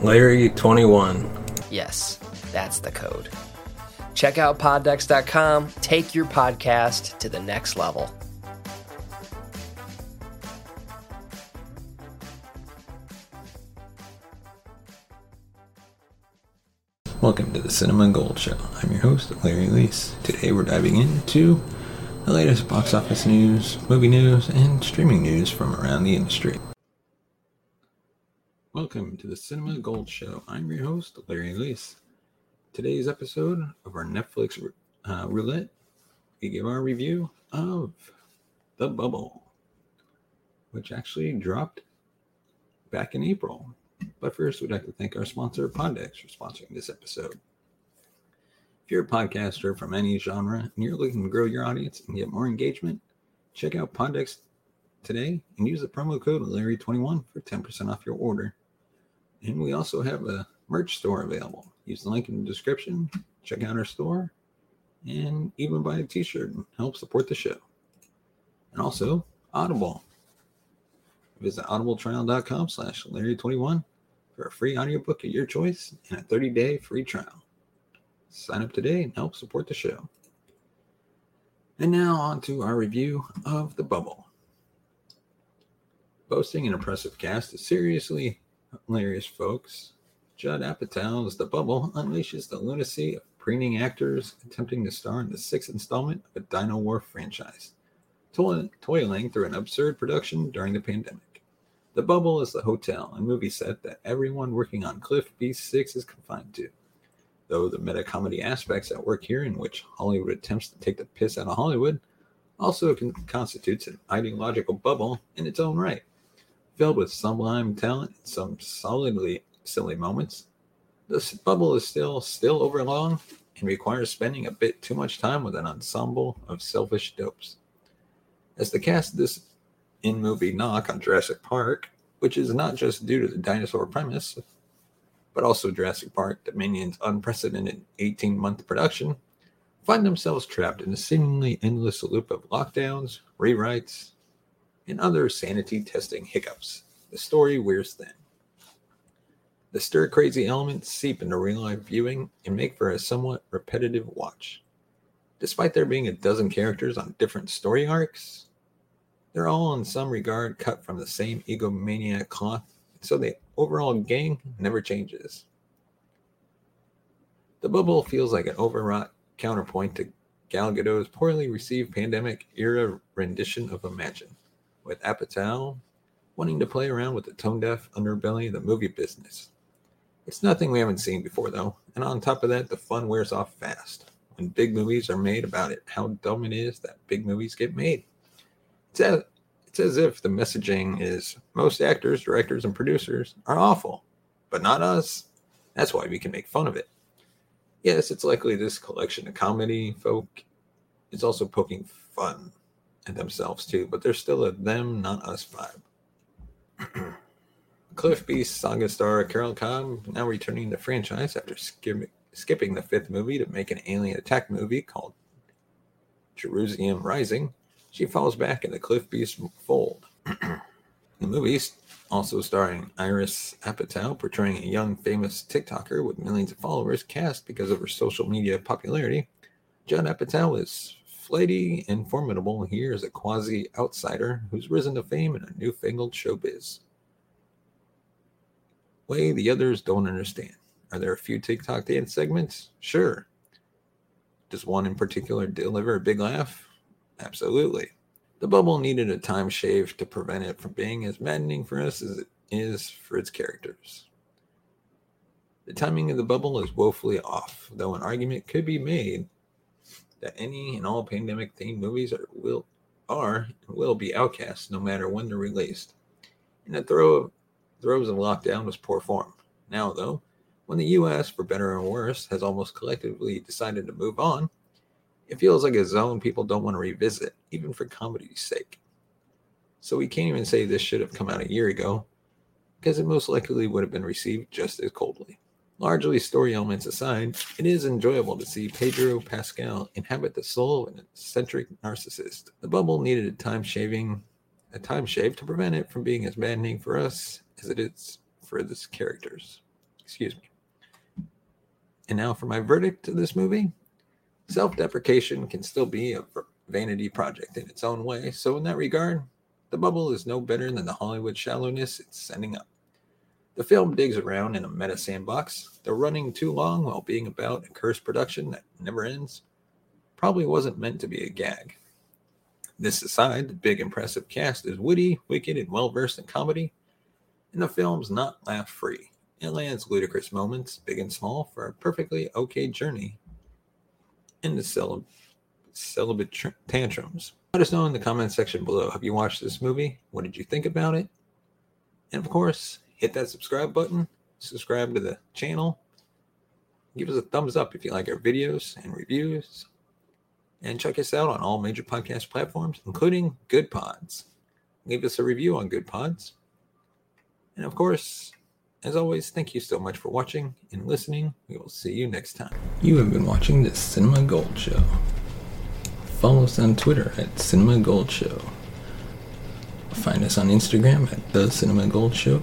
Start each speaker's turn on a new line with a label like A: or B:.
A: Larry21.
B: Yes, that's the code. Check out poddex.com. Take your podcast to the next level.
A: Welcome to the Cinema Gold Show. I'm your host, Larry Leese. Today we're diving into the latest box office news, movie news, and streaming news from around the industry. Welcome to the Cinema Gold Show. I'm your host, Larry Leese. Today's episode of our Netflix uh, roulette, we give our review of The Bubble, which actually dropped back in April. But first, we'd like to thank our sponsor, Poddex, for sponsoring this episode. If you're a podcaster from any genre and you're looking to grow your audience and get more engagement, check out Poddex today and use the promo code Larry21 for 10% off your order. And we also have a merch store available. Use the link in the description, check out our store, and even buy a t-shirt and help support the show. And also, Audible. Visit audibletrial.com slash Larry21 for a free audiobook of your choice and a 30-day free trial. Sign up today and help support the show. And now on to our review of The Bubble. Boasting an impressive cast of seriously hilarious folks, Judd Apatow's The Bubble unleashes the lunacy of preening actors attempting to star in the sixth installment of a Dino War franchise, toiling through an absurd production during the pandemic. The Bubble is the hotel and movie set that everyone working on Cliff Beasts 6 is confined to. Though the meta comedy aspects at work here, in which Hollywood attempts to take the piss out of Hollywood, also constitutes an ideological bubble in its own right, filled with sublime talent and some solidly silly moments. This bubble is still still overlong and requires spending a bit too much time with an ensemble of selfish dopes. As the cast of this in movie knock on Jurassic Park, which is not just due to the dinosaur premise, but also Jurassic Park Dominion's unprecedented 18 month production, find themselves trapped in a seemingly endless loop of lockdowns, rewrites, and other sanity testing hiccups. The story wears thin. The stir crazy elements seep into real life viewing and make for a somewhat repetitive watch. Despite there being a dozen characters on different story arcs, they're all in some regard cut from the same egomaniac cloth, so the overall gang never changes. The bubble feels like an overwrought counterpoint to Gal Gadot's poorly received pandemic era rendition of Imagine, with Apatow wanting to play around with the tone deaf underbelly of the movie business. It's nothing we haven't seen before, though, and on top of that, the fun wears off fast. When big movies are made about it, how dumb it is that big movies get made. It's as, it's as if the messaging is most actors, directors, and producers are awful, but not us. That's why we can make fun of it. Yes, it's likely this collection of comedy folk is also poking fun themselves too, but there's still a them, not us vibe. Cliff Beast saga star Carol Cobb now returning to the franchise after skip, skipping the fifth movie to make an alien attack movie called Jerusalem Rising. She falls back in the Cliff Beast fold. the movie, also starring Iris Apatow, portraying a young famous TikToker with millions of followers, cast because of her social media popularity. Judd Apatow is flighty and formidable here as a quasi outsider who's risen to fame in a newfangled showbiz way the others don't understand. Are there a few TikTok dance segments? Sure. Does one in particular deliver a big laugh? Absolutely. The bubble needed a time shave to prevent it from being as maddening for us as it is for its characters. The timing of the bubble is woefully off, though an argument could be made that any and all pandemic themed movies are will are and will be outcast no matter when they're released. In the throes of lockdown was poor form. Now, though, when the U.S., for better or worse, has almost collectively decided to move on, it feels like a zone people don't want to revisit, even for comedy's sake. So we can't even say this should have come out a year ago, because it most likely would have been received just as coldly. Largely story elements aside, it is enjoyable to see Pedro Pascal inhabit the soul of an eccentric narcissist. The bubble needed a time shaving a time shave to prevent it from being as maddening for us as it is for its characters. Excuse me. And now for my verdict to this movie. Self deprecation can still be a vanity project in its own way, so in that regard, The Bubble is no better than the Hollywood shallowness it's sending up. The film digs around in a meta sandbox, though running too long while being about a cursed production that never ends probably wasn't meant to be a gag. This aside, the big impressive cast is witty, wicked, and well versed in comedy, and the film's not laugh free. It lands ludicrous moments, big and small, for a perfectly okay journey into celib- celibate tr- tantrums. Let us know in the comment section below. Have you watched this movie? What did you think about it? And of course, hit that subscribe button, subscribe to the channel, give us a thumbs up if you like our videos and reviews, and check us out on all major podcast platforms, including Goodpods. Leave us a review on Goodpods. And of course, as always, thank you so much for watching and listening. We will see you next time. You have been watching the Cinema Gold Show. Follow us on Twitter at Cinema Gold Show. Find us on Instagram at The Cinema Gold Show.